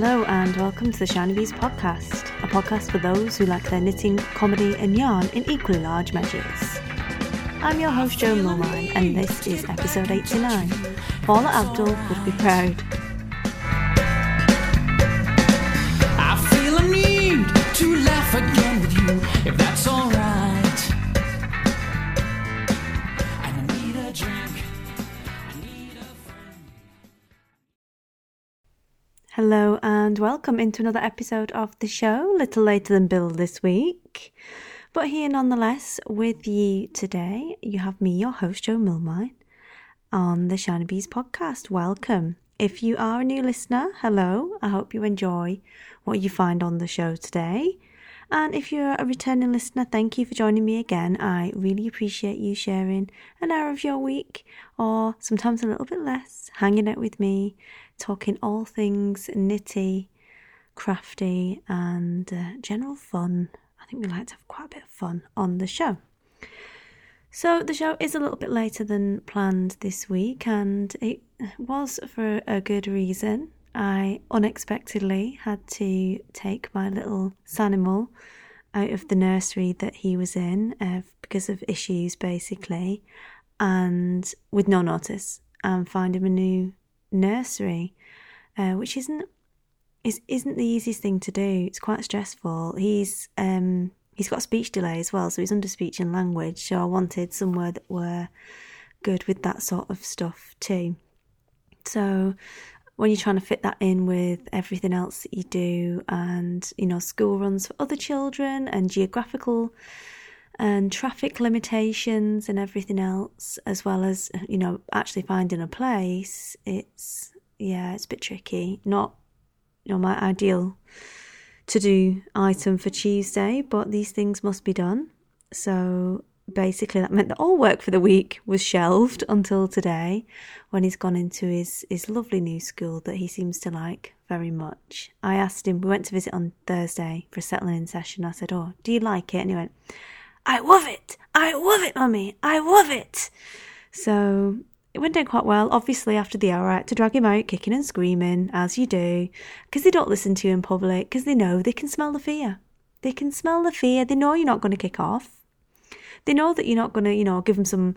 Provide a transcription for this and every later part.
Hello, and welcome to the Shiny Bees podcast, a podcast for those who like their knitting, comedy, and yarn in equally large measures. I'm your host, Joan Milmine, and this is episode 89. Paula Abdul would be proud. I feel a need to laugh again with you, if that's alright. Hello, and welcome into another episode of the show. A little later than Bill this week, but here nonetheless with you today. You have me, your host, Jo Milmine, on the Shiny Bees podcast. Welcome. If you are a new listener, hello. I hope you enjoy what you find on the show today. And if you're a returning listener, thank you for joining me again. I really appreciate you sharing an hour of your week, or sometimes a little bit less, hanging out with me, talking all things nitty, crafty, and uh, general fun. I think we like to have quite a bit of fun on the show. So the show is a little bit later than planned this week, and it was for a good reason. I unexpectedly had to take my little Sanimal out of the nursery that he was in uh, because of issues, basically, and with no notice, and find him a new nursery, uh, which isn't is isn't the easiest thing to do. It's quite stressful. He's um he's got speech delay as well, so he's under speech and language. So I wanted somewhere that were good with that sort of stuff too. So when you're trying to fit that in with everything else that you do, and you know, school runs for other children, and geographical and traffic limitations and everything else, as well as you know, actually finding a place, it's yeah, it's a bit tricky. Not you know my ideal to do item for Tuesday, but these things must be done. So basically, that meant that all work for the week was shelved until today when he's gone into his, his lovely new school that he seems to like very much. I asked him, we went to visit on Thursday for a settling in session. I said, Oh, do you like it? And he went, I love it. I love it, mummy. I love it. So it went down quite well. Obviously, after the hour, I had to drag him out kicking and screaming, as you do, because they don't listen to you in public, because they know they can smell the fear. They can smell the fear. They know you're not going to kick off. They know that you're not going to, you know, give them some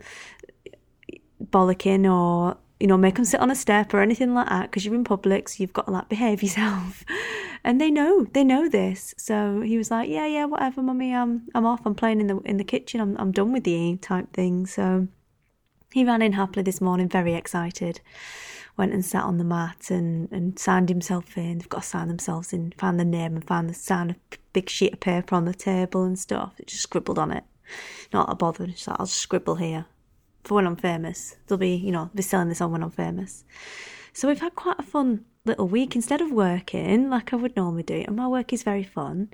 bollocking or, you know, make them sit on a step or anything like that, because you're in public, so you've got to, like, behave yourself. And they know, they know this. So he was like, yeah, yeah, whatever, mummy, I'm, I'm off. I'm playing in the in the kitchen. I'm, I'm done with you, type thing. So he ran in happily this morning, very excited. Went and sat on the mat and, and signed himself in. They've got to sign themselves in, found the name and found the sign a big sheet of paper on the table and stuff. It just scribbled on it. Not a bother. Just like, I'll just scribble here for when I'm famous. They'll be, you know, be selling this on when I'm famous. So we've had quite a fun little week. Instead of working like I would normally do, and my work is very fun,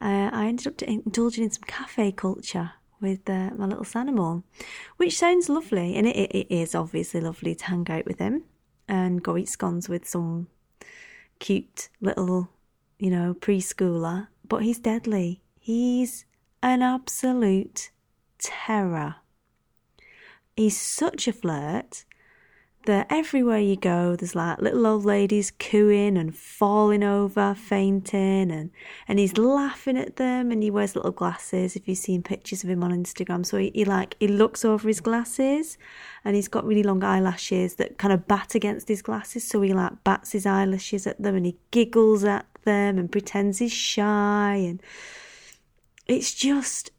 uh, I ended up indulging in some cafe culture with uh, my little Sanimal, which sounds lovely, and it, it is obviously lovely to hang out with him and go eat scones with some cute little, you know, preschooler. But he's deadly. He's an absolute terror. He's such a flirt that everywhere you go, there's like little old ladies cooing and falling over, fainting, and and he's laughing at them. And he wears little glasses. If you've seen pictures of him on Instagram, so he, he like he looks over his glasses, and he's got really long eyelashes that kind of bat against his glasses. So he like bats his eyelashes at them, and he giggles at them and pretends he's shy, and it's just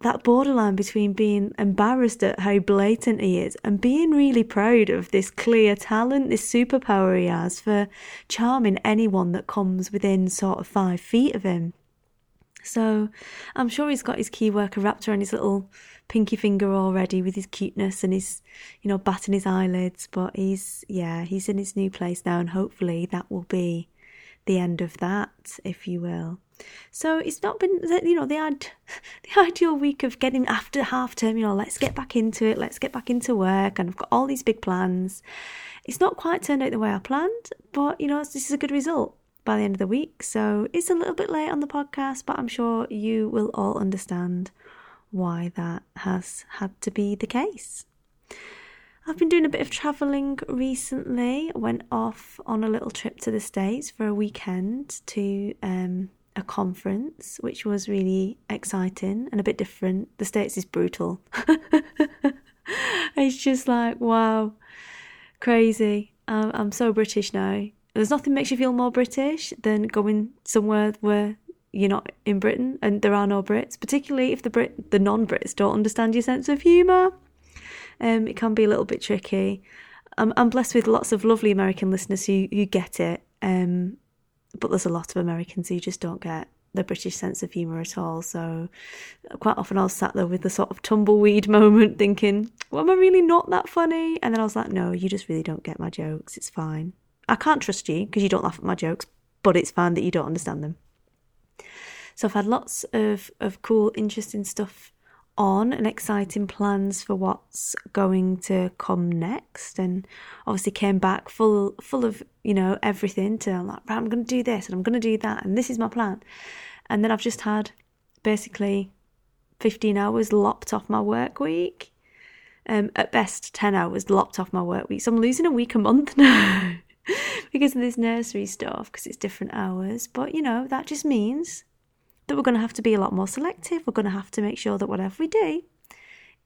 that borderline between being embarrassed at how blatant he is and being really proud of this clear talent, this superpower he has for charming anyone that comes within sort of five feet of him. So I'm sure he's got his key worker wrapped around his little pinky finger already with his cuteness and his, you know, batting his eyelids. But he's, yeah, he's in his new place now, and hopefully that will be the end of that, if you will. So it's not been, you know, the ad, the ideal week of getting after half term. You know, let's get back into it. Let's get back into work, and I've got all these big plans. It's not quite turned out the way I planned, but you know, this is a good result by the end of the week. So it's a little bit late on the podcast, but I'm sure you will all understand why that has had to be the case. I've been doing a bit of travelling recently. Went off on a little trip to the States for a weekend to um, a conference, which was really exciting and a bit different. The States is brutal. it's just like, wow, crazy. I'm, I'm so British now. There's nothing makes you feel more British than going somewhere where you're not in Britain and there are no Brits, particularly if the Brit the non-Brits don't understand your sense of humour. Um, it can be a little bit tricky. I'm, I'm blessed with lots of lovely American listeners who, who get it, um, but there's a lot of Americans who just don't get the British sense of humour at all. So quite often I was sat there with the sort of tumbleweed moment thinking, well, am I really not that funny? And then I was like, no, you just really don't get my jokes. It's fine. I can't trust you because you don't laugh at my jokes, but it's fine that you don't understand them. So I've had lots of, of cool, interesting stuff on and exciting plans for what's going to come next. And obviously came back full full of you know everything to like right, I'm going to do this and I'm going to do that and this is my plan. And then I've just had basically 15 hours lopped off my work week. Um, at best 10 hours lopped off my work week. So I'm losing a week a month now because of this nursery stuff because it's different hours. But you know that just means that we're going to have to be a lot more selective. We're going to have to make sure that whatever we do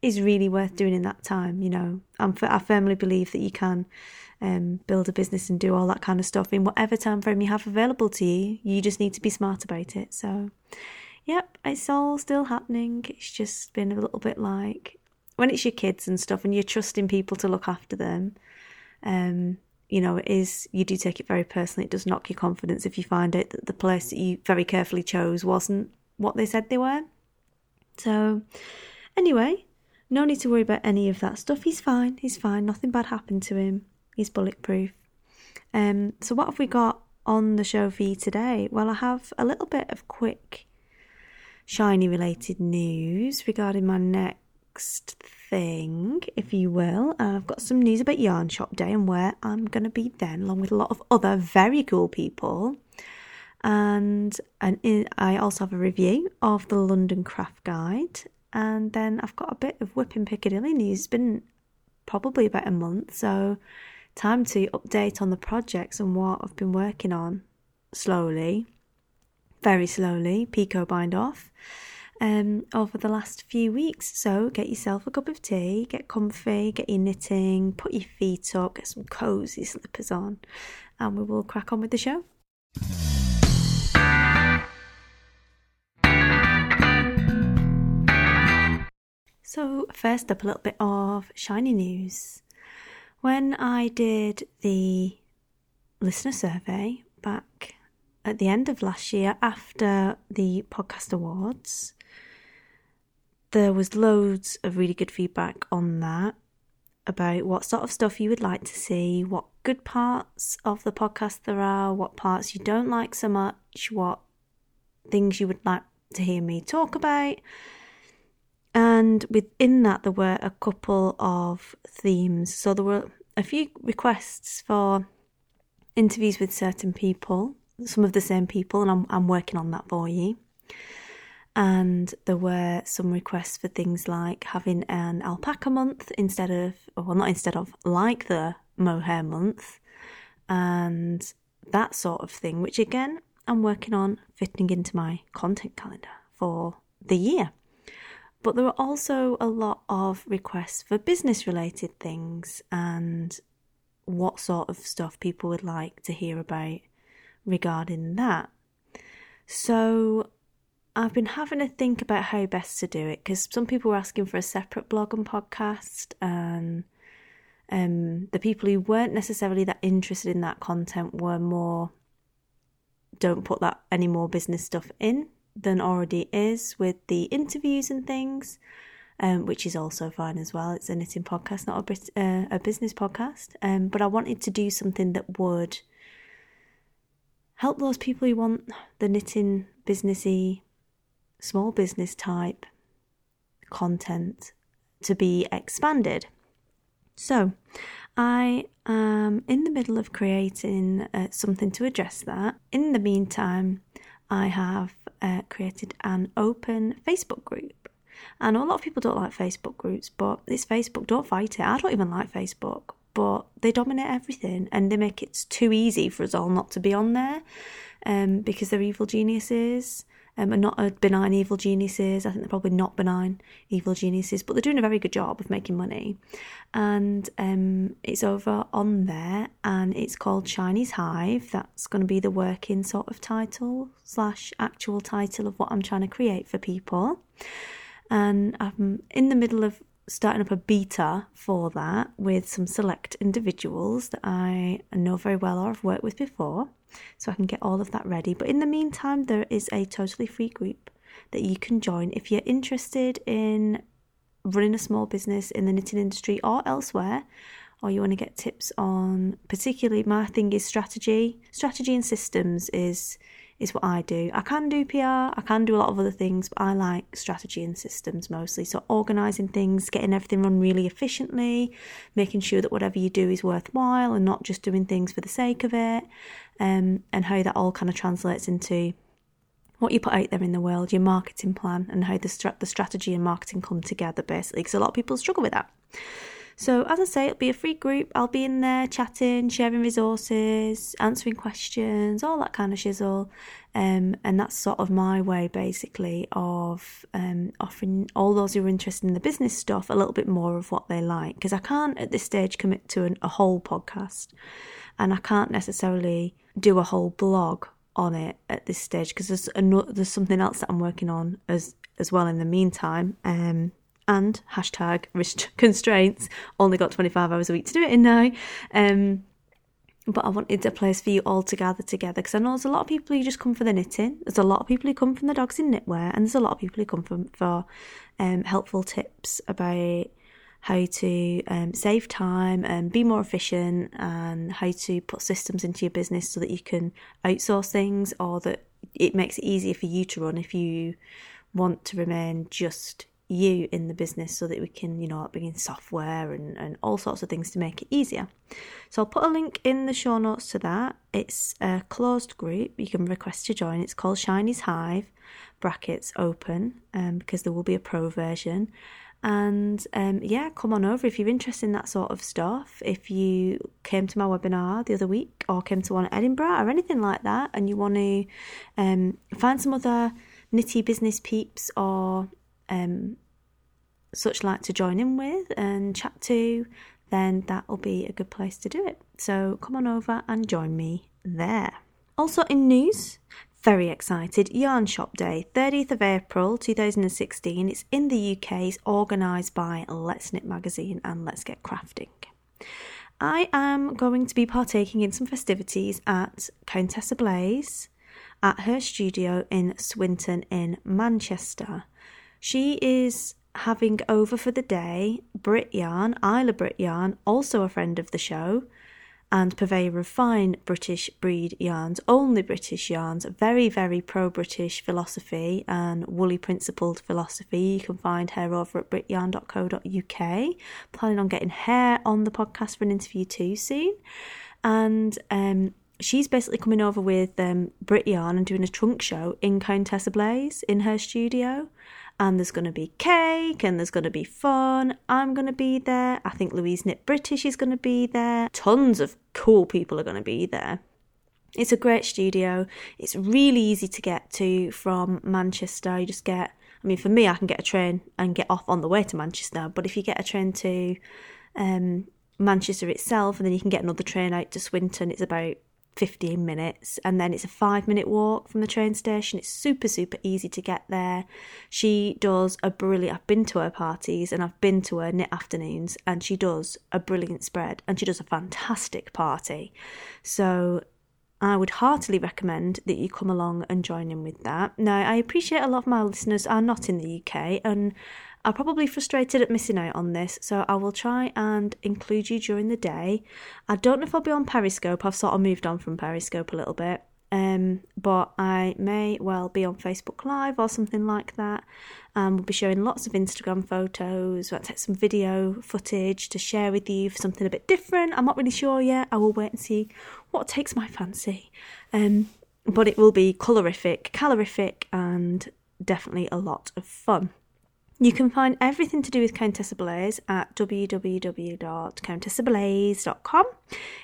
is really worth doing in that time. You know, I'm, I firmly believe that you can um, build a business and do all that kind of stuff in whatever time frame you have available to you. You just need to be smart about it. So, yep, it's all still happening. It's just been a little bit like when it's your kids and stuff, and you're trusting people to look after them. Um, you know, it is, you do take it very personally. It does knock your confidence if you find out that the place that you very carefully chose wasn't what they said they were. So, anyway, no need to worry about any of that stuff. He's fine. He's fine. Nothing bad happened to him. He's bulletproof. Um, so, what have we got on the show for you today? Well, I have a little bit of quick shiny related news regarding my next thing, if you will. Uh, I've got some news about Yarn Shop Day and where I'm going to be then, along with a lot of other very cool people. And, and I also have a review of the London Craft Guide. And then I've got a bit of Wippin' Piccadilly news. It's been probably about a month, so time to update on the projects and what I've been working on slowly, very slowly, picot bind off um, over the last few weeks. So get yourself a cup of tea, get comfy, get your knitting, put your feet up, get some cozy slippers on, and we will crack on with the show. So, first up, a little bit of shiny news. When I did the listener survey back at the end of last year after the podcast awards, there was loads of really good feedback on that about what sort of stuff you would like to see, what good parts of the podcast there are, what parts you don't like so much, what things you would like to hear me talk about. And within that, there were a couple of themes. So there were a few requests for interviews with certain people, some of the same people, and I'm, I'm working on that for you and there were some requests for things like having an alpaca month instead of, well, not instead of, like the mohair month, and that sort of thing, which again, I'm working on fitting into my content calendar for the year. But there were also a lot of requests for business related things and what sort of stuff people would like to hear about regarding that. So I've been having to think about how best to do it because some people were asking for a separate blog and podcast, and um, the people who weren't necessarily that interested in that content were more don't put that any more business stuff in than already is with the interviews and things, um, which is also fine as well. It's a knitting podcast, not a, uh, a business podcast. Um, but I wanted to do something that would help those people who want the knitting businessy small business type content to be expanded. So, I am in the middle of creating uh, something to address that. In the meantime, I have uh, created an open Facebook group. Know a lot of people don't like Facebook groups, but it's Facebook. Don't fight it. I don't even like Facebook, but they dominate everything and they make it too easy for us all not to be on there um, because they're evil geniuses um, and not a benign evil geniuses. I think they're probably not benign evil geniuses, but they're doing a very good job of making money. And um, it's over on there, and it's called Shiny's Hive. That's going to be the working sort of title slash actual title of what I'm trying to create for people. And I'm in the middle of starting up a beta for that with some select individuals that I know very well or have worked with before so I can get all of that ready. But in the meantime, there is a totally free group that you can join if you're interested in running a small business in the knitting industry or elsewhere or you want to get tips on particularly my thing is strategy strategy and systems is is what I do. I can do PR, I can do a lot of other things, but I like strategy and systems mostly. So, organising things, getting everything run really efficiently, making sure that whatever you do is worthwhile and not just doing things for the sake of it, um, and how that all kind of translates into what you put out there in the world, your marketing plan, and how the, the strategy and marketing come together basically. Because a lot of people struggle with that. So, as I say, it'll be a free group. I'll be in there chatting, sharing resources, answering questions, all that kind of shizzle. Um, and that's sort of my way, basically, of um, offering all those who are interested in the business stuff a little bit more of what they like. Because I can't at this stage commit to an, a whole podcast, and I can't necessarily do a whole blog on it at this stage because there's there's something else that I'm working on as as well in the meantime. Um, and hashtag constraints. Only got 25 hours a week to do it in now. Um, but I wanted a place for you all to gather together because I know there's a lot of people who just come for the knitting. There's a lot of people who come from the dogs in knitwear, and there's a lot of people who come from for um, helpful tips about how to um, save time and be more efficient, and how to put systems into your business so that you can outsource things, or that it makes it easier for you to run if you want to remain just you in the business so that we can, you know, bring in software and, and all sorts of things to make it easier. So I'll put a link in the show notes to that. It's a closed group. You can request to join. It's called Shiny's Hive, brackets open, um, because there will be a pro version. And um, yeah, come on over if you're interested in that sort of stuff. If you came to my webinar the other week or came to one at Edinburgh or anything like that, and you want to um, find some other nitty business peeps or um, such like to join in with and chat to, then that will be a good place to do it. So come on over and join me there. Also, in news, very excited. Yarn Shop Day, 30th of April 2016. It's in the UK, it's organised by Let's Knit Magazine and Let's Get Crafting. I am going to be partaking in some festivities at Countess Ablaze at her studio in Swinton in Manchester. She is having over for the day BritYarn, Isla BritYarn, also a friend of the show, and purveyor of fine British breed yarns, only British yarns, very, very pro British philosophy and woolly principled philosophy. You can find her over at brityarn.co.uk. Planning on getting her on the podcast for an interview too soon. And um, she's basically coming over with um, BritYarn and doing a trunk show in Countess Ablaze in her studio and there's going to be cake and there's going to be fun. I'm going to be there. I think Louise Knit British is going to be there. Tons of cool people are going to be there. It's a great studio. It's really easy to get to from Manchester. You just get, I mean, for me, I can get a train and get off on the way to Manchester. But if you get a train to um, Manchester itself and then you can get another train out to Swinton, it's about 15 minutes and then it's a five minute walk from the train station. It's super super easy to get there. She does a brilliant i've been to her parties and i've been to her knit afternoons and she does a brilliant spread and she does a fantastic party. So I would heartily recommend that you come along and join in with that. Now, I appreciate a lot of my listeners are not in the UK, and are probably frustrated at missing out on this, so I will try and include you during the day. I don't know if I'll be on Periscope, I've sort of moved on from Periscope a little bit. Um, but I may well be on Facebook Live or something like that. Um, we'll be showing lots of Instagram photos. We'll take some video footage to share with you for something a bit different. I'm not really sure yet. I will wait and see what takes my fancy. Um, but it will be colorific, calorific, and definitely a lot of fun. You can find everything to do with Countess Ablaze at www.countessablaze.com,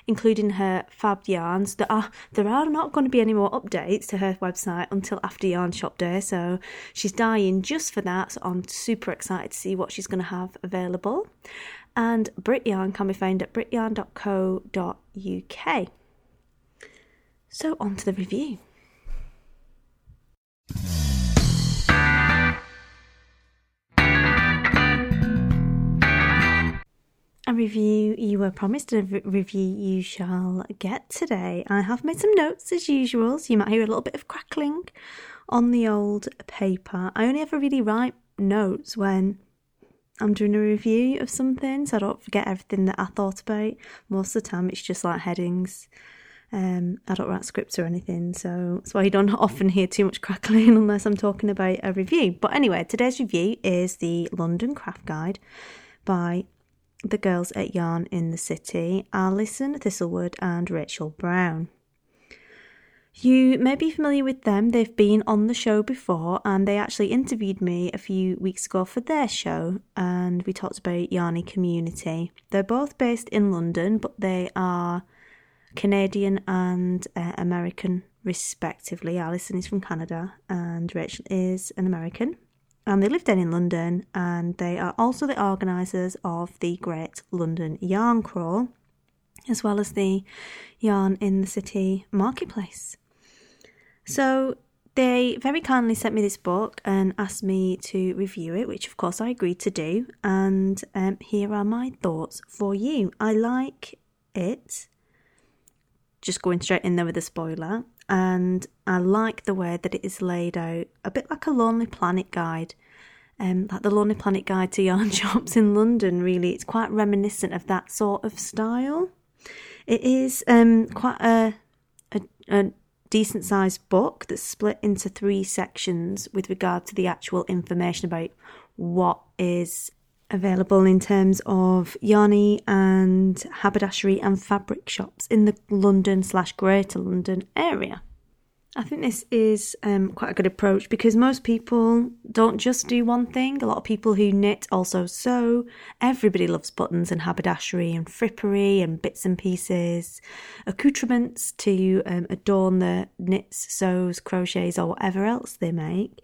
including her fab yarns. There are there are not going to be any more updates to her website until after Yarn Shop Day, so she's dying just for that. So I'm super excited to see what she's going to have available. And BritYarn can be found at brityarn.co.uk. So on to the review. Review you were promised, a review you shall get today. I have made some notes as usual, so you might hear a little bit of crackling on the old paper. I only ever really write notes when I'm doing a review of something, so I don't forget everything that I thought about. Most of the time, it's just like headings. Um, I don't write scripts or anything, so that's why you don't often hear too much crackling unless I'm talking about a review. But anyway, today's review is the London Craft Guide by the girls at Yarn in the City, Alison Thistlewood and Rachel Brown. You may be familiar with them, they've been on the show before, and they actually interviewed me a few weeks ago for their show, and we talked about Yarny community. They're both based in London, but they are Canadian and uh, American, respectively. Alison is from Canada, and Rachel is an American and they live down in London, and they are also the organisers of the Great London Yarn Crawl, as well as the Yarn in the City Marketplace. So they very kindly sent me this book and asked me to review it, which of course I agreed to do. And um, here are my thoughts for you. I like it. Just going straight in there with a spoiler and I like the way that it is laid out, a bit like a Lonely Planet guide. Um, like the Lonely Planet guide to yarn shops in London, really. It's quite reminiscent of that sort of style. It is um, quite a, a, a decent sized book that's split into three sections with regard to the actual information about what is available in terms of yarny and haberdashery and fabric shops in the London slash Greater London area. I think this is um, quite a good approach because most people don't just do one thing. A lot of people who knit also sew. Everybody loves buttons and haberdashery and frippery and bits and pieces, accoutrements to um, adorn the knits, sews, crochets, or whatever else they make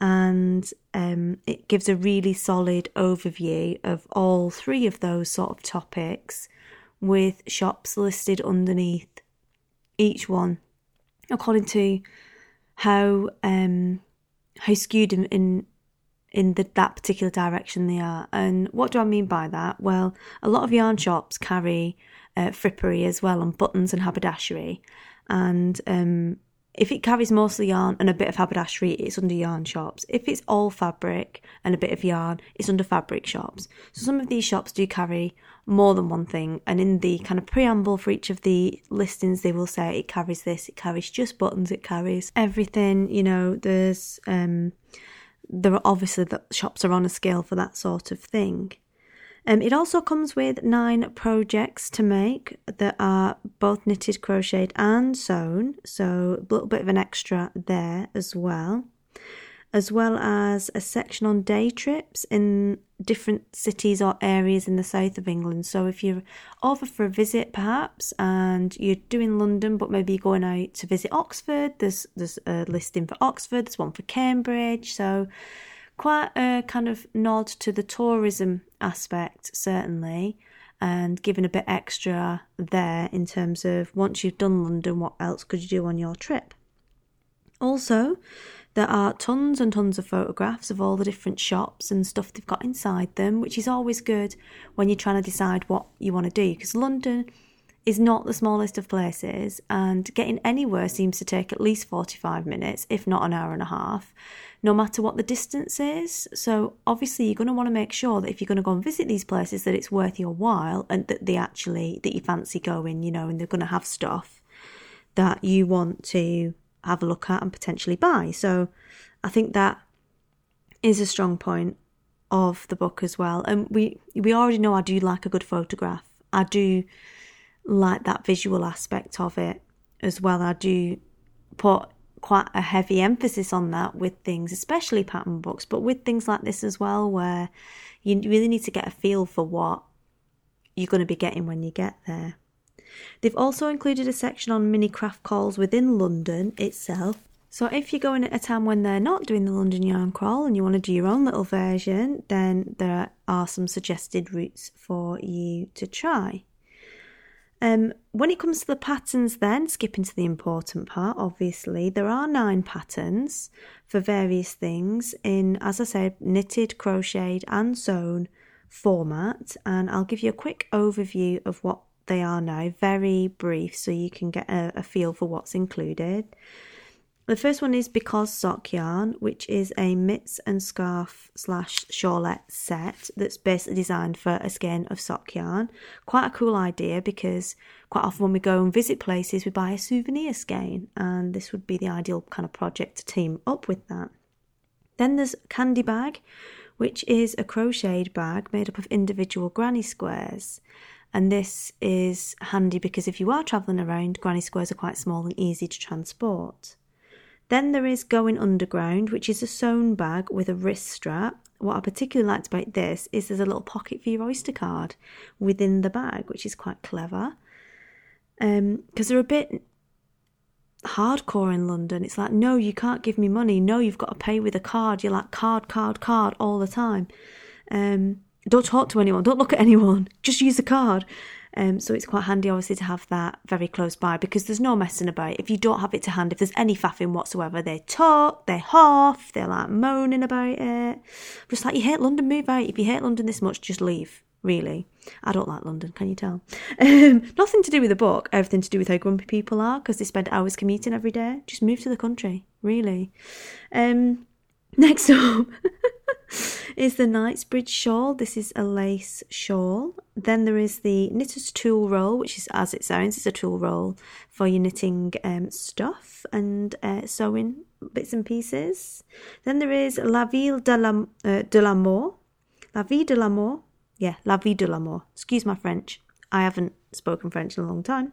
and um, it gives a really solid overview of all three of those sort of topics with shops listed underneath each one according to how um, how skewed in, in in the, that particular direction they are. And what do I mean by that? Well, a lot of yarn shops carry uh, frippery as well, and buttons and haberdashery, and um, if it carries mostly yarn and a bit of haberdashery, it's under yarn shops. If it's all fabric and a bit of yarn, it's under fabric shops. So some of these shops do carry more than one thing, and in the kind of preamble for each of the listings, they will say it carries this, it carries just buttons, it carries everything. You know, there's um, there are obviously that shops are on a scale for that sort of thing. Um, it also comes with nine projects to make that are both knitted, crocheted, and sewn. So a little bit of an extra there as well. As well as a section on day trips in different cities or areas in the south of England. So if you're over for a visit, perhaps, and you're doing London, but maybe you're going out to visit Oxford, there's there's a listing for Oxford. There's one for Cambridge. So quite a kind of nod to the tourism aspect, certainly, and giving a bit extra there in terms of once you've done London, what else could you do on your trip? Also, there are tons and tons of photographs of all the different shops and stuff they've got inside them, which is always good when you're trying to decide what you want to do because London is not the smallest of places, and getting anywhere seems to take at least 45 minutes, if not an hour and a half, no matter what the distance is. So, obviously, you're going to want to make sure that if you're going to go and visit these places, that it's worth your while and that they actually, that you fancy going, you know, and they're going to have stuff that you want to have a look at and potentially buy. So, I think that is a strong point of the book as well. And we we already know I do like a good photograph. I do like that visual aspect of it as well. I do put quite a heavy emphasis on that with things, especially pattern books, but with things like this as well, where you really need to get a feel for what you're going to be getting when you get there. They've also included a section on mini craft crawls within London itself. So if you're going at a time when they're not doing the London Yarn Crawl and you want to do your own little version, then there are some suggested routes for you to try. Um, when it comes to the patterns, then skipping to the important part, obviously, there are nine patterns for various things in, as I said, knitted, crocheted, and sewn format. And I'll give you a quick overview of what they are now, very brief, so you can get a, a feel for what's included. The first one is Because Sock Yarn, which is a mitts and scarf slash shawlette set that's basically designed for a skein of sock yarn. Quite a cool idea because quite often when we go and visit places, we buy a souvenir skein, and this would be the ideal kind of project to team up with that. Then there's Candy Bag, which is a crocheted bag made up of individual granny squares. And this is handy because if you are travelling around, granny squares are quite small and easy to transport. Then there is Going Underground, which is a sewn bag with a wrist strap. What I particularly liked about this is there's a little pocket for your Oyster card within the bag, which is quite clever. Because um, they're a bit hardcore in London. It's like, no, you can't give me money. No, you've got to pay with a card. You're like, card, card, card all the time. Um, don't talk to anyone, don't look at anyone, just use the card. Um, so it's quite handy, obviously, to have that very close by because there's no messing about. If you don't have it to hand, if there's any faffing whatsoever, they talk, they huff, they're like moaning about it. Just like you hate London, move out. If you hate London this much, just leave. Really, I don't like London. Can you tell? Um, nothing to do with the book. Everything to do with how grumpy people are because they spend hours commuting every day. Just move to the country. Really. Um, next up. Is the Knightsbridge shawl. This is a lace shawl. Then there is the Knitter's Tool Roll, which is as it sounds, it's a tool roll for your knitting um, stuff and uh, sewing bits and pieces. Then there is La Ville de, la, uh, de. La Vie de la l'amour. Yeah, La Vie de la l'amour. Excuse my French. I haven't spoken French in a long time.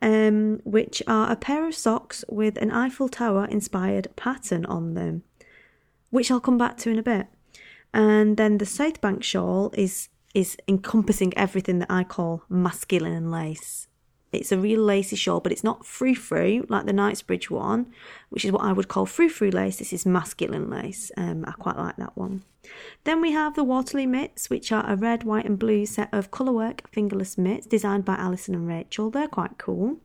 Um, which are a pair of socks with an Eiffel Tower inspired pattern on them, which I'll come back to in a bit. And then the South Bank shawl is is encompassing everything that I call masculine lace. It's a real lacy shawl, but it's not frou frou like the Knightsbridge one, which is what I would call frou frou lace. This is masculine lace. Um, I quite like that one. Then we have the Waterloo mitts, which are a red, white, and blue set of colourwork fingerless mitts designed by Alison and Rachel. They're quite cool.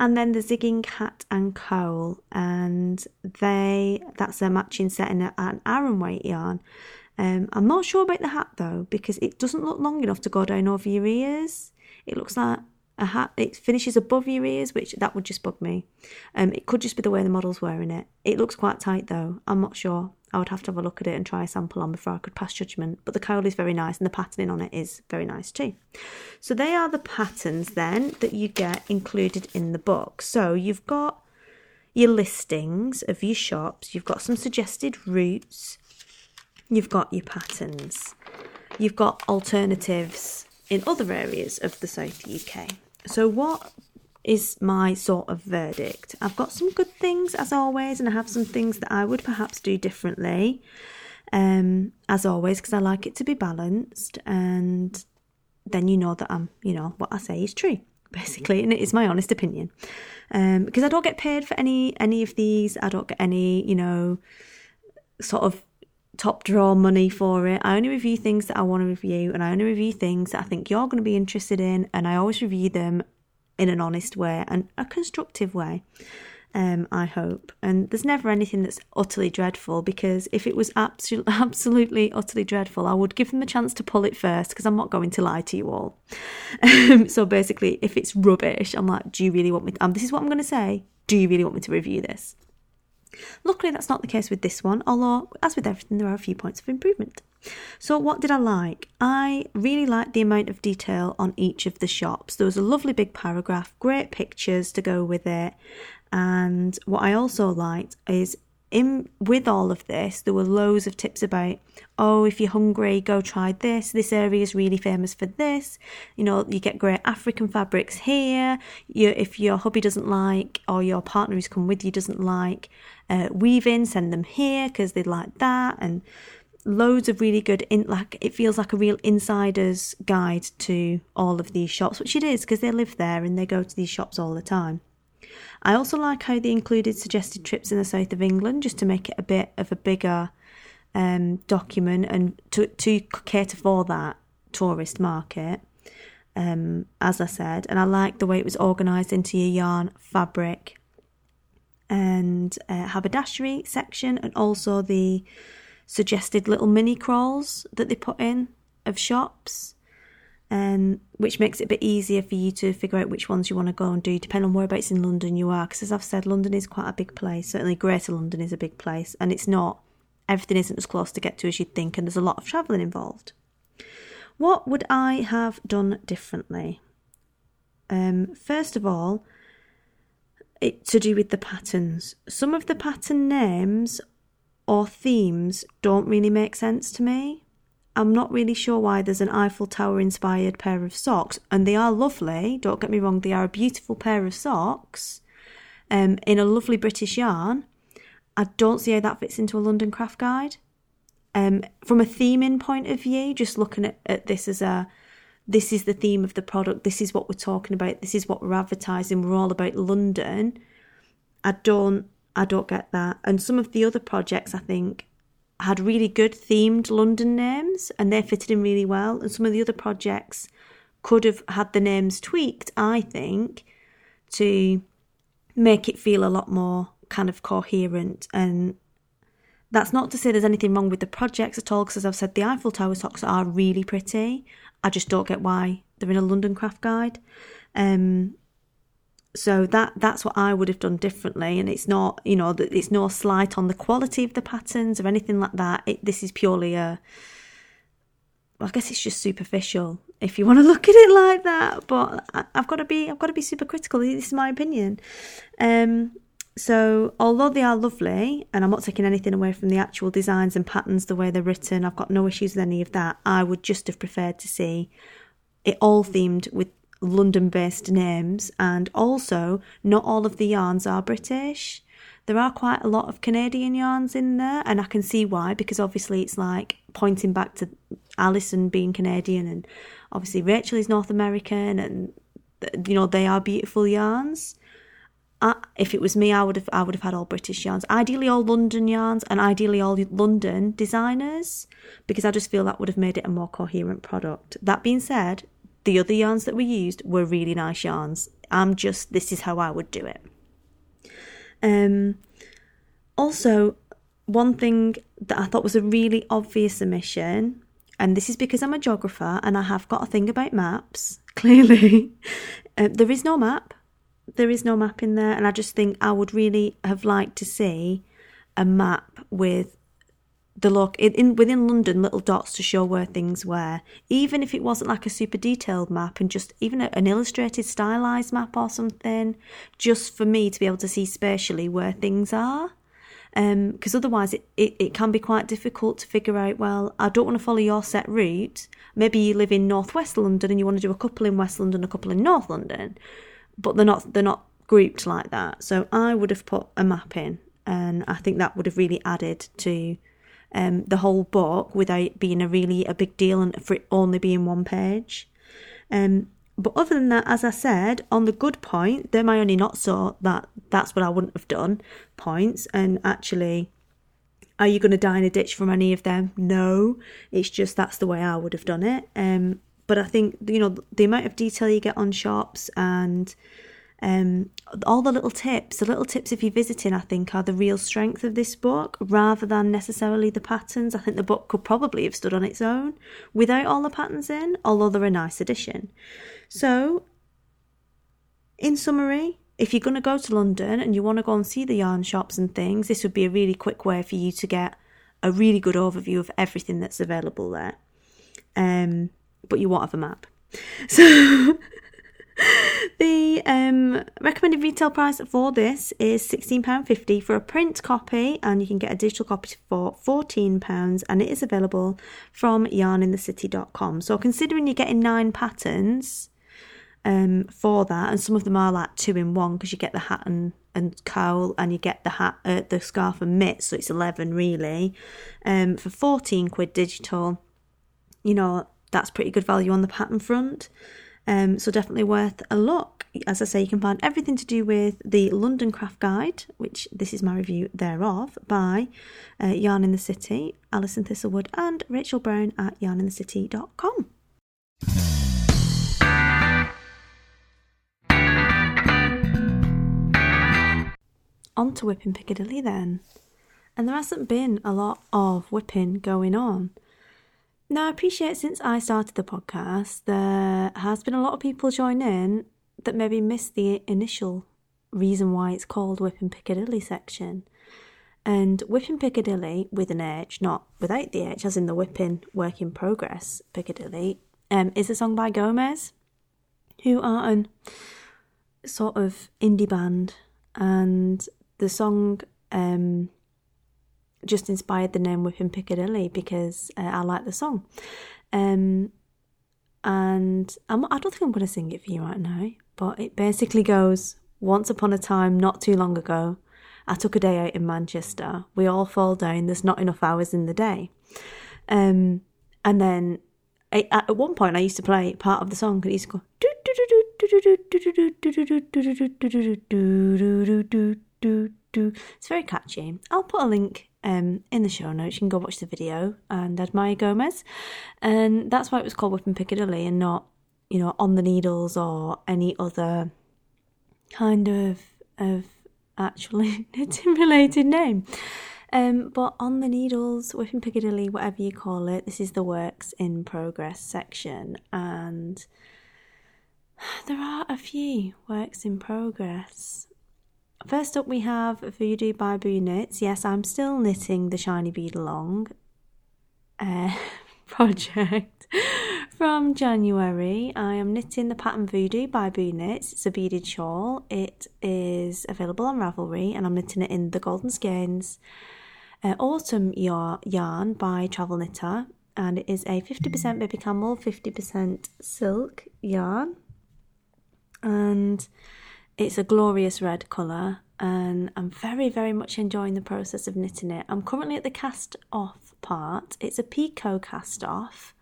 And then the Zigging hat and cowl, and they that's a matching set in an Aran weight yarn. Um, I'm not sure about the hat though because it doesn't look long enough to go down over your ears. It looks like a hat. It finishes above your ears, which that would just bug me. Um, it could just be the way the model's wearing it. It looks quite tight though. I'm not sure. I would have to have a look at it and try a sample on before I could pass judgment. But the cowl is very nice and the patterning on it is very nice too. So they are the patterns then that you get included in the book. So you've got your listings of your shops, you've got some suggested routes, You've got your patterns. You've got alternatives in other areas of the South UK. So, what is my sort of verdict? I've got some good things as always, and I have some things that I would perhaps do differently, um, as always, because I like it to be balanced. And then you know that I'm, you know, what I say is true, basically, and it is my honest opinion. Um, because I don't get paid for any any of these. I don't get any, you know, sort of top draw money for it. I only review things that I want to review, and I only review things that I think you're going to be interested in, and I always review them in an honest way and a constructive way. Um, I hope. And there's never anything that's utterly dreadful because if it was absolutely, absolutely utterly dreadful, I would give them a chance to pull it first because I'm not going to lie to you all. Um, so basically, if it's rubbish, I'm like, do you really want me? To, um, this is what I'm going to say. Do you really want me to review this? Luckily, that's not the case with this one, although, as with everything, there are a few points of improvement. So, what did I like? I really liked the amount of detail on each of the shops. There was a lovely big paragraph, great pictures to go with it. And what I also liked is in with all of this, there were loads of tips about, oh, if you're hungry, go try this. This area is really famous for this. You know, you get great African fabrics here. You, if your hubby doesn't like, or your partner who's come with you doesn't like uh, weaving, send them here because they'd like that. And loads of really good, in like it feels like a real insider's guide to all of these shops, which it is because they live there and they go to these shops all the time. I also like how they included suggested trips in the south of England just to make it a bit of a bigger um, document and to, to cater for that tourist market. Um, as I said, and I like the way it was organised into your yarn, fabric, and uh, haberdashery section, and also the suggested little mini crawls that they put in of shops um, which makes it a bit easier for you to figure out which ones you want to go and do, depending on whereabouts in London you are. Because as I've said, London is quite a big place. Certainly, Greater London is a big place, and it's not everything isn't as close to get to as you'd think, and there's a lot of travelling involved. What would I have done differently? Um, first of all, it to do with the patterns. Some of the pattern names or themes don't really make sense to me. I'm not really sure why there's an Eiffel Tower inspired pair of socks, and they are lovely. Don't get me wrong, they are a beautiful pair of socks um, in a lovely British yarn. I don't see how that fits into a London craft guide. Um, from a theming point of view, just looking at, at this as a this is the theme of the product, this is what we're talking about, this is what we're advertising, we're all about London. I don't I don't get that. And some of the other projects I think had really good themed London names and they fitted in really well. And some of the other projects could have had the names tweaked, I think, to make it feel a lot more kind of coherent. And that's not to say there's anything wrong with the projects at all, because as I've said, the Eiffel Tower socks are really pretty. I just don't get why they're in a London craft guide. Um, so that that's what I would have done differently, and it's not you know it's no slight on the quality of the patterns or anything like that. It, this is purely a, I guess it's just superficial if you want to look at it like that. But I, have got to be I've got to be super critical. This is my opinion. Um, so although they are lovely, and I'm not taking anything away from the actual designs and patterns, the way they're written, I've got no issues with any of that. I would just have preferred to see it all themed with London based names, and also not all of the yarns are British. There are quite a lot of Canadian yarns in there, and I can see why because obviously it's like pointing back to Alison being Canadian, and obviously Rachel is North American, and you know they are beautiful yarns. I, if it was me, I would have I would have had all British yarns. Ideally, all London yarns, and ideally all London designers, because I just feel that would have made it a more coherent product. That being said, the other yarns that we used were really nice yarns. I'm just, this is how I would do it. Um, also, one thing that I thought was a really obvious omission, and this is because I'm a geographer and I have got a thing about maps, clearly, uh, there is no map. There is no map in there, and I just think I would really have liked to see a map with the look in, in, within London, little dots to show where things were. Even if it wasn't like a super detailed map and just even a, an illustrated, stylized map or something, just for me to be able to see spatially where things are. Because um, otherwise, it, it, it can be quite difficult to figure out. Well, I don't want to follow your set route. Maybe you live in northwest London and you want to do a couple in West London, a couple in North London, but they're not they're not grouped like that. So I would have put a map in, and I think that would have really added to um, the whole book without being a really a big deal and for it only being one page. Um, but other than that, as I said, on the good point, they're my only not so that that's what I wouldn't have done points. And actually, are you going to die in a ditch from any of them? No, it's just that's the way I would have done it. Um, but I think you know the amount of detail you get on shops and um, all the little tips, the little tips if you're visiting, I think, are the real strength of this book rather than necessarily the patterns. I think the book could probably have stood on its own without all the patterns in, although they're a nice addition. So, in summary, if you're going to go to London and you want to go and see the yarn shops and things, this would be a really quick way for you to get a really good overview of everything that's available there. Um, but you won't have a map. So. the um, recommended retail price for this is £16.50 for a print copy, and you can get a digital copy for £14, and it is available from yarninthecity.com. So, considering you're getting nine patterns um, for that, and some of them are like two in one because you get the hat and, and cowl, and you get the hat, uh, the scarf and mitts, so it's 11 really, um, for 14 quid digital, you know, that's pretty good value on the pattern front. Um, so definitely worth a look. As I say, you can find everything to do with the London Craft Guide, which this is my review thereof, by uh, Yarn in the City, Alison Thistlewood, and Rachel Brown at yarninthecity.com. On to Wippin' Piccadilly then. And there hasn't been a lot of whipping going on. Now, I appreciate since I started the podcast, there has been a lot of people join in that maybe missed the initial reason why it's called Wippin' Piccadilly section. And Whipping Piccadilly with an H, not without the H, as in the Whipping Work in Progress Piccadilly, um, is a song by Gomez, who are an sort of indie band. And the song um, just inspired the name Whipping Piccadilly because uh, I like the song. Um, and I'm, I don't think I'm going to sing it for you right now, but it basically goes Once upon a time, not too long ago, I took a day out in Manchester. We all fall down, there's not enough hours in the day. Um, and then I, at one point, I used to play part of the song, it used to go. It's very catchy. I'll put a link um, in the show notes. You can go watch the video and admire Gomez. And that's why it was called Whipping Piccadilly and not, you know, On the Needles or any other kind of of actually related name. Um, but on the needles, whipping Piccadilly, whatever you call it, this is the works in progress section, and there are a few works in progress. First up, we have Voodoo by Boo Knits. Yes, I'm still knitting the Shiny Bead Along uh, project from January. I am knitting the pattern Voodoo by Boo Knits. It's a beaded shawl. It is available on Ravelry, and I'm knitting it in the Golden Skeins uh, Autumn yarn by Travel Knitter, and it is a 50% baby camel, 50% silk yarn, and it's a glorious red colour and I'm very, very much enjoying the process of knitting it. I'm currently at the cast off part. It's a Picot cast off,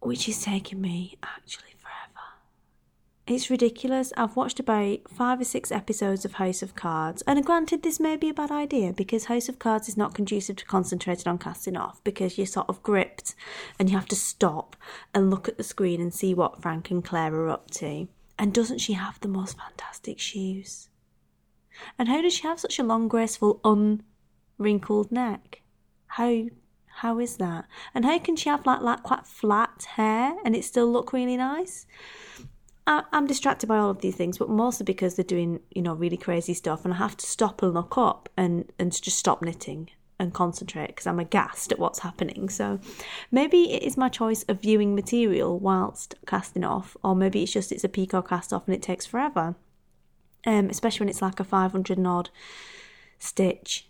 which is taking me actually forever. It's ridiculous. I've watched about five or six episodes of House of Cards, and granted, this may be a bad idea because House of Cards is not conducive to concentrating on casting off because you're sort of gripped and you have to stop and look at the screen and see what Frank and Claire are up to. And doesn't she have the most fantastic shoes? And how does she have such a long, graceful, unwrinkled neck? How how is that? And how can she have like like quite flat hair and it still look really nice? I, I'm distracted by all of these things, but mostly because they're doing you know really crazy stuff, and I have to stop and look up and and just stop knitting and concentrate because I'm aghast at what's happening. So maybe it is my choice of viewing material whilst casting off, or maybe it's just it's a Picot cast off and it takes forever. Um, especially when it's like a 500 and odd stitch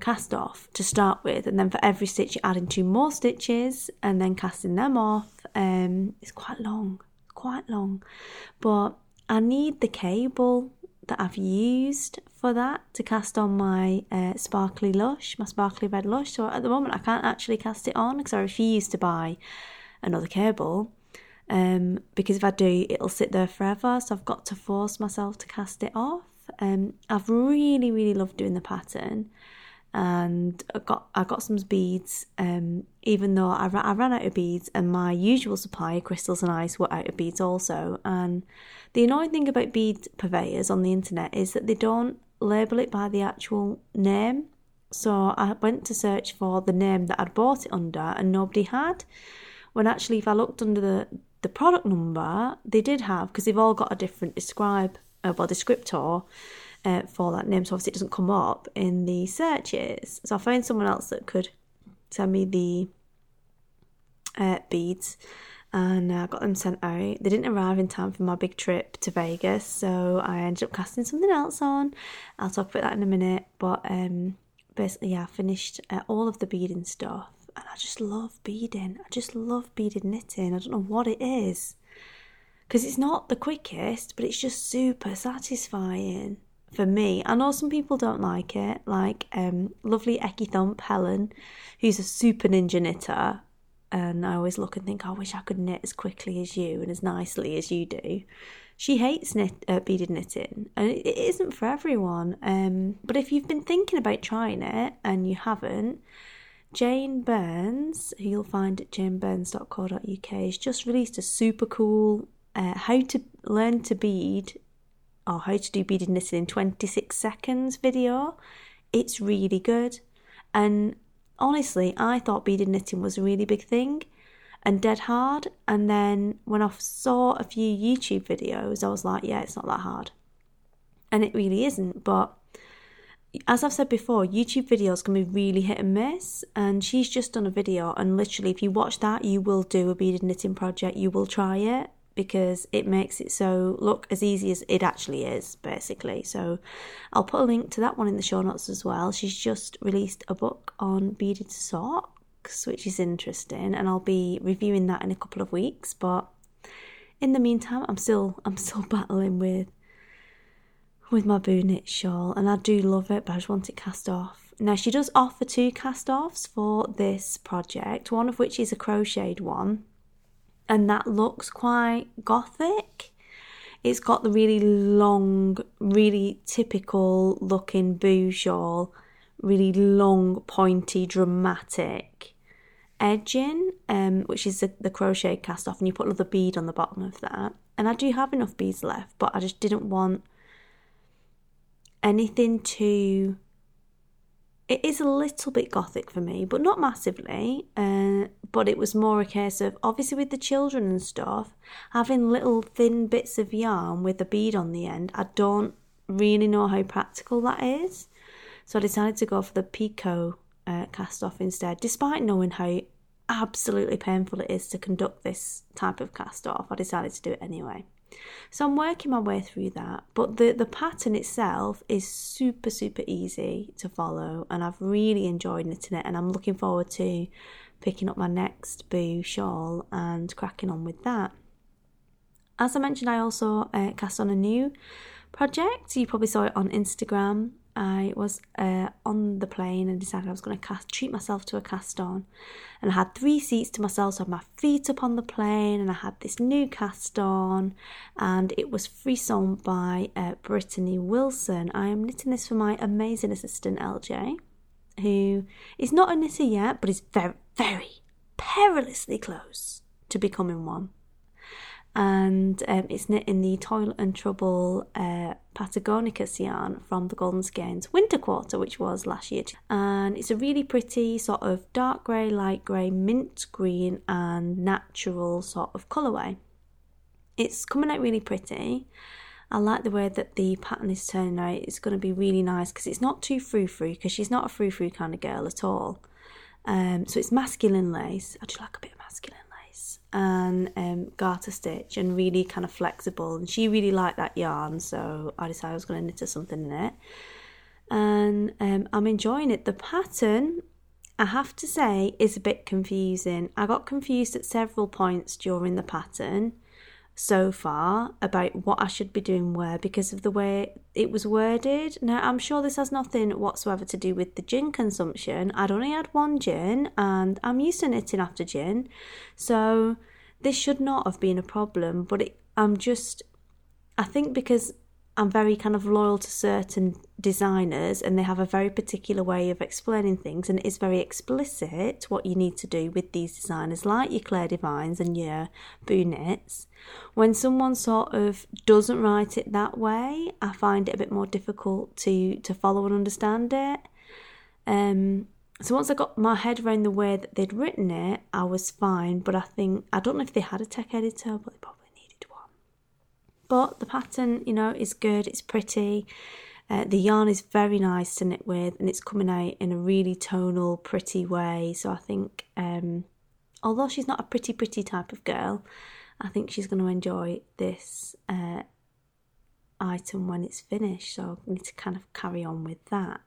cast off to start with, and then for every stitch you're adding two more stitches and then casting them off. Um, it's quite long, quite long, but I need the cable that I've used for that to cast on my uh, sparkly lush, my sparkly red lush. So at the moment, I can't actually cast it on because I refuse to buy another cable. Um, because if I do, it'll sit there forever. So I've got to force myself to cast it off. Um, I've really, really loved doing the pattern, and I got I got some beads. Um, even though I, I ran out of beads, and my usual supply, crystals and ice, were out of beads also. And the annoying thing about bead purveyors on the internet is that they don't label it by the actual name. So I went to search for the name that I'd bought it under, and nobody had. When actually, if I looked under the the product number, they did have because they've all got a different describe uh, well descriptor uh, for that name. So obviously, it doesn't come up in the searches. So I found someone else that could send me the uh, beads and I got them sent out. They didn't arrive in time for my big trip to Vegas, so I ended up casting something else on. I'll talk about that in a minute, but um, basically, yeah, I finished uh, all of the beading stuff, and I just love beading. I just love beaded knitting. I don't know what it is, because it's not the quickest, but it's just super satisfying for me. I know some people don't like it, like um, lovely Ecky Thump Helen, who's a super ninja knitter and I always look and think, I wish I could knit as quickly as you and as nicely as you do. She hates knit, uh, beaded knitting, and it, it isn't for everyone. Um, but if you've been thinking about trying it and you haven't, Jane Burns, who you'll find at janeburns.co.uk, has just released a super cool uh, how to learn to bead or how to do beaded knitting in 26 seconds video. It's really good. And honestly, I thought beaded knitting was a really big thing and dead hard. And then when I saw a few YouTube videos, I was like, yeah, it's not that hard. And it really isn't. But as I've said before, YouTube videos can be really hit and miss. And she's just done a video, and literally, if you watch that, you will do a beaded knitting project, you will try it because it makes it so look as easy as it actually is, basically. So I'll put a link to that one in the show notes as well. She's just released a book on beaded socks, which is interesting, and I'll be reviewing that in a couple of weeks. But in the meantime, I'm still I'm still battling with with my boo knit shawl, and I do love it, but I just want it cast off. Now she does offer two cast offs for this project, one of which is a crocheted one and that looks quite gothic. It's got the really long, really typical looking boo really long, pointy, dramatic edging, um, which is the, the crochet cast off, and you put another bead on the bottom of that. And I do have enough beads left, but I just didn't want anything too it is a little bit gothic for me, but not massively. Uh, but it was more a case of obviously with the children and stuff, having little thin bits of yarn with a bead on the end. I don't really know how practical that is, so I decided to go for the Picot uh, cast off instead. Despite knowing how absolutely painful it is to conduct this type of cast off, I decided to do it anyway. So I'm working my way through that. But the, the pattern itself is super, super easy to follow. And I've really enjoyed knitting it. And I'm looking forward to picking up my next Boo shawl and cracking on with that. As I mentioned, I also uh, cast on a new project. You probably saw it on Instagram. I was uh, on the plane and decided I was going to cast, treat myself to a cast on. And I had three seats to myself, so I had my feet up on the plane, and I had this new cast on, and it was free frisson by uh, Brittany Wilson. I am knitting this for my amazing assistant LJ, who is not a knitter yet, but is very, very perilously close to becoming one and um, it's knit in the Toil and Trouble uh, Patagonicus yarn from the Golden Skeins winter quarter, which was last year. And it's a really pretty sort of dark grey, light grey, mint green, and natural sort of colourway. It's coming out really pretty. I like the way that the pattern is turning out. It's going to be really nice because it's not too frou frou because she's not a frou frou kind of girl at all. Um, so it's masculine lace. I do like a bit of masculine and um, garter stitch and really kind of flexible. And she really liked that yarn, so I decided I was going to knit her something in it. And um, I'm enjoying it. The pattern, I have to say, is a bit confusing. I got confused at several points during the pattern so far about what I should be doing where because of the way it was worded. Now, I'm sure this has nothing whatsoever to do with the gin consumption. I'd only had one gin and I'm used to knitting after gin, so this should not have been a problem. But it, I'm just, I think because I'm very kind of loyal to certain designers and they have a very particular way of explaining things and it is very explicit what you need to do with these designers like your Clare Devines and your Boo Knits. When someone sort of doesn't write it that way, I find it a bit more difficult to to follow and understand it. Um so once I got my head around the way that they'd written it, I was fine. But I think I don't know if they had a tech editor, but they probably but the pattern, you know, is good, it's pretty. Uh, the yarn is very nice to knit with and it's coming out in a really tonal, pretty way. So I think um, although she's not a pretty, pretty type of girl, I think she's going to enjoy this uh, item when it's finished. So I need to kind of carry on with that.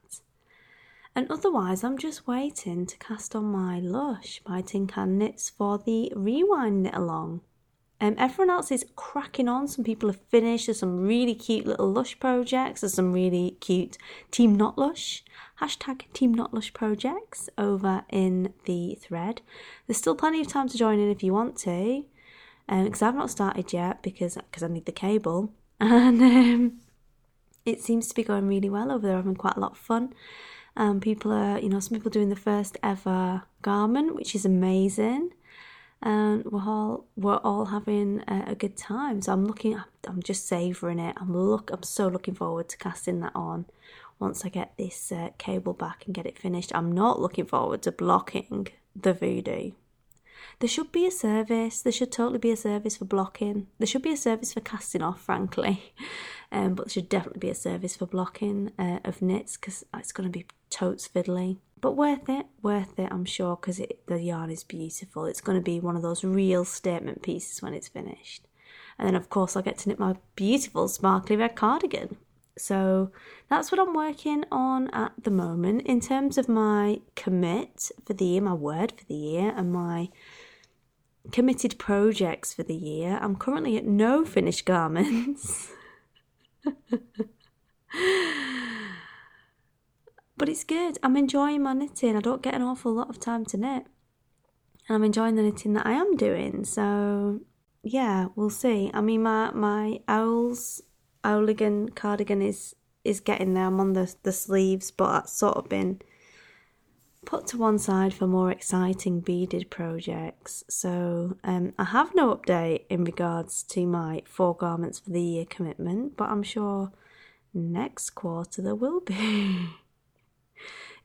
And otherwise, I'm just waiting to cast on my Lush by Tin Can Knits for the Rewind Knit Along. Um, everyone else is cracking on. Some people have finished. There's some really cute little Lush projects. There's some really cute Team Not Lush hashtag Team Not Lush projects over in the thread. There's still plenty of time to join in if you want to, because um, I've not started yet because because I need the cable, and um, it seems to be going really well over there. Having quite a lot of fun. Um, people are, you know, some people doing the first ever garment, which is amazing and we're all we're all having a, a, good time. So I'm looking, I'm just savouring it. I'm look, I'm so looking forward to casting that on once I get this uh, cable back and get it finished. I'm not looking forward to blocking the voodoo. There should be a service. There should totally be a service for blocking. There should be a service for casting off, frankly. Um, but there should definitely be a service for blocking uh, of knits because it's going to be totes fiddly. But worth it, worth it, I'm sure, because the yarn is beautiful. It's going to be one of those real statement pieces when it's finished. And then, of course, I'll get to knit my beautiful sparkly red cardigan. So that's what I'm working on at the moment. In terms of my commit for the year, my word for the year, and my committed projects for the year, I'm currently at no finished garments. but it's good. I'm enjoying my knitting. I don't get an awful lot of time to knit. And I'm enjoying the knitting that I am doing. So yeah, we'll see. I mean my my owls Owligan cardigan is is getting there. I'm on the the sleeves, but that's sort of been put to one side for more exciting beaded projects. So um, I have no update in regards to my four garments for the year commitment, but I'm sure next quarter there will be.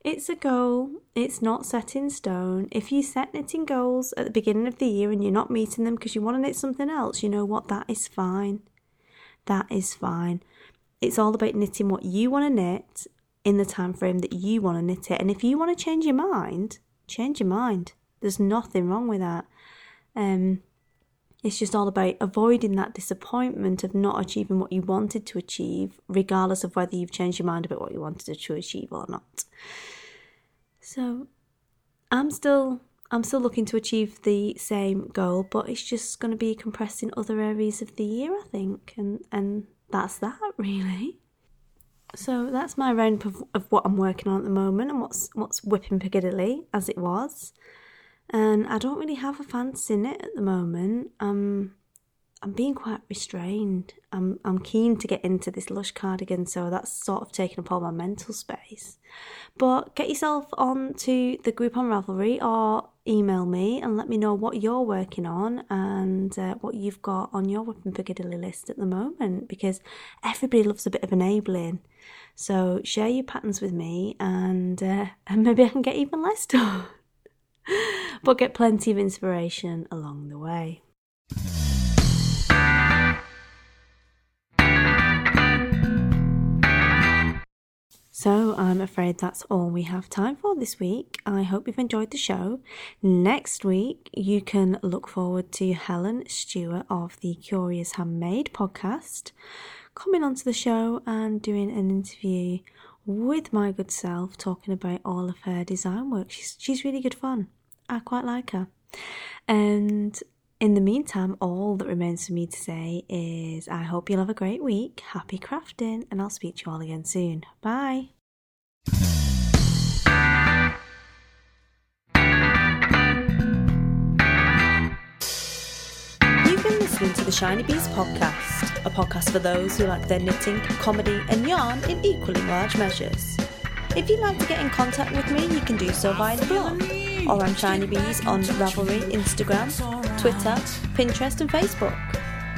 It's a goal, it's not set in stone. If you set knitting goals at the beginning of the year and you're not meeting them because you want to knit something else, you know what? That is fine that is fine. It's all about knitting what you want to knit in the time frame that you want to knit it. And if you want to change your mind, change your mind. There's nothing wrong with that. Um, it's just all about avoiding that disappointment of not achieving what you wanted to achieve, regardless of whether you've changed your mind about what you wanted to achieve or not. So, I'm still I'm still looking to achieve the same goal, but it's just going to be compressed in other areas of the year, I think, and and that's that really. So that's my roundup of, of what I'm working on at the moment and what's what's whipping Piccadilly as it was. And I don't really have a fancy in it at the moment. Um, I'm being quite restrained. I'm I'm keen to get into this lush cardigan, so that's sort of taking up all my mental space. But get yourself on to the group on Ravelry or email me and let me know what you're working on and uh, what you've got on your Wippin' Piccadilly list at the moment because everybody loves a bit of enabling. So share your patterns with me and uh, and maybe I can get even less done. but get plenty of inspiration along the way. So I'm afraid that's all we have time for this week. I hope you've enjoyed the show. Next week, you can look forward to Helen Stewart of the Curious Handmade podcast coming onto the show and doing an interview with my good self, talking about all of her design work. She's, she's really good fun. I quite like her. And in the meantime, all that remains for me to say is I hope you'll have a great week, happy crafting, and I'll speak to you all again soon. Bye. You've been listening to the Shiny Bees podcast, a podcast for those who like their knitting, comedy, and yarn in equally large measures. If you'd like to get in contact with me, you can do so via the blog or on Shiny Bees on Ravelry, Instagram, Twitter, Pinterest, and Facebook.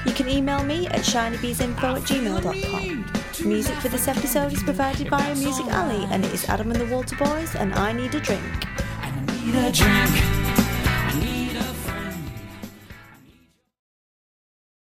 You can email me at shinybeesinfo at gmail.com. Music for this episode is provided by Music Alley, and it is Adam and the Walter Boys, and I need a drink. I need a drink.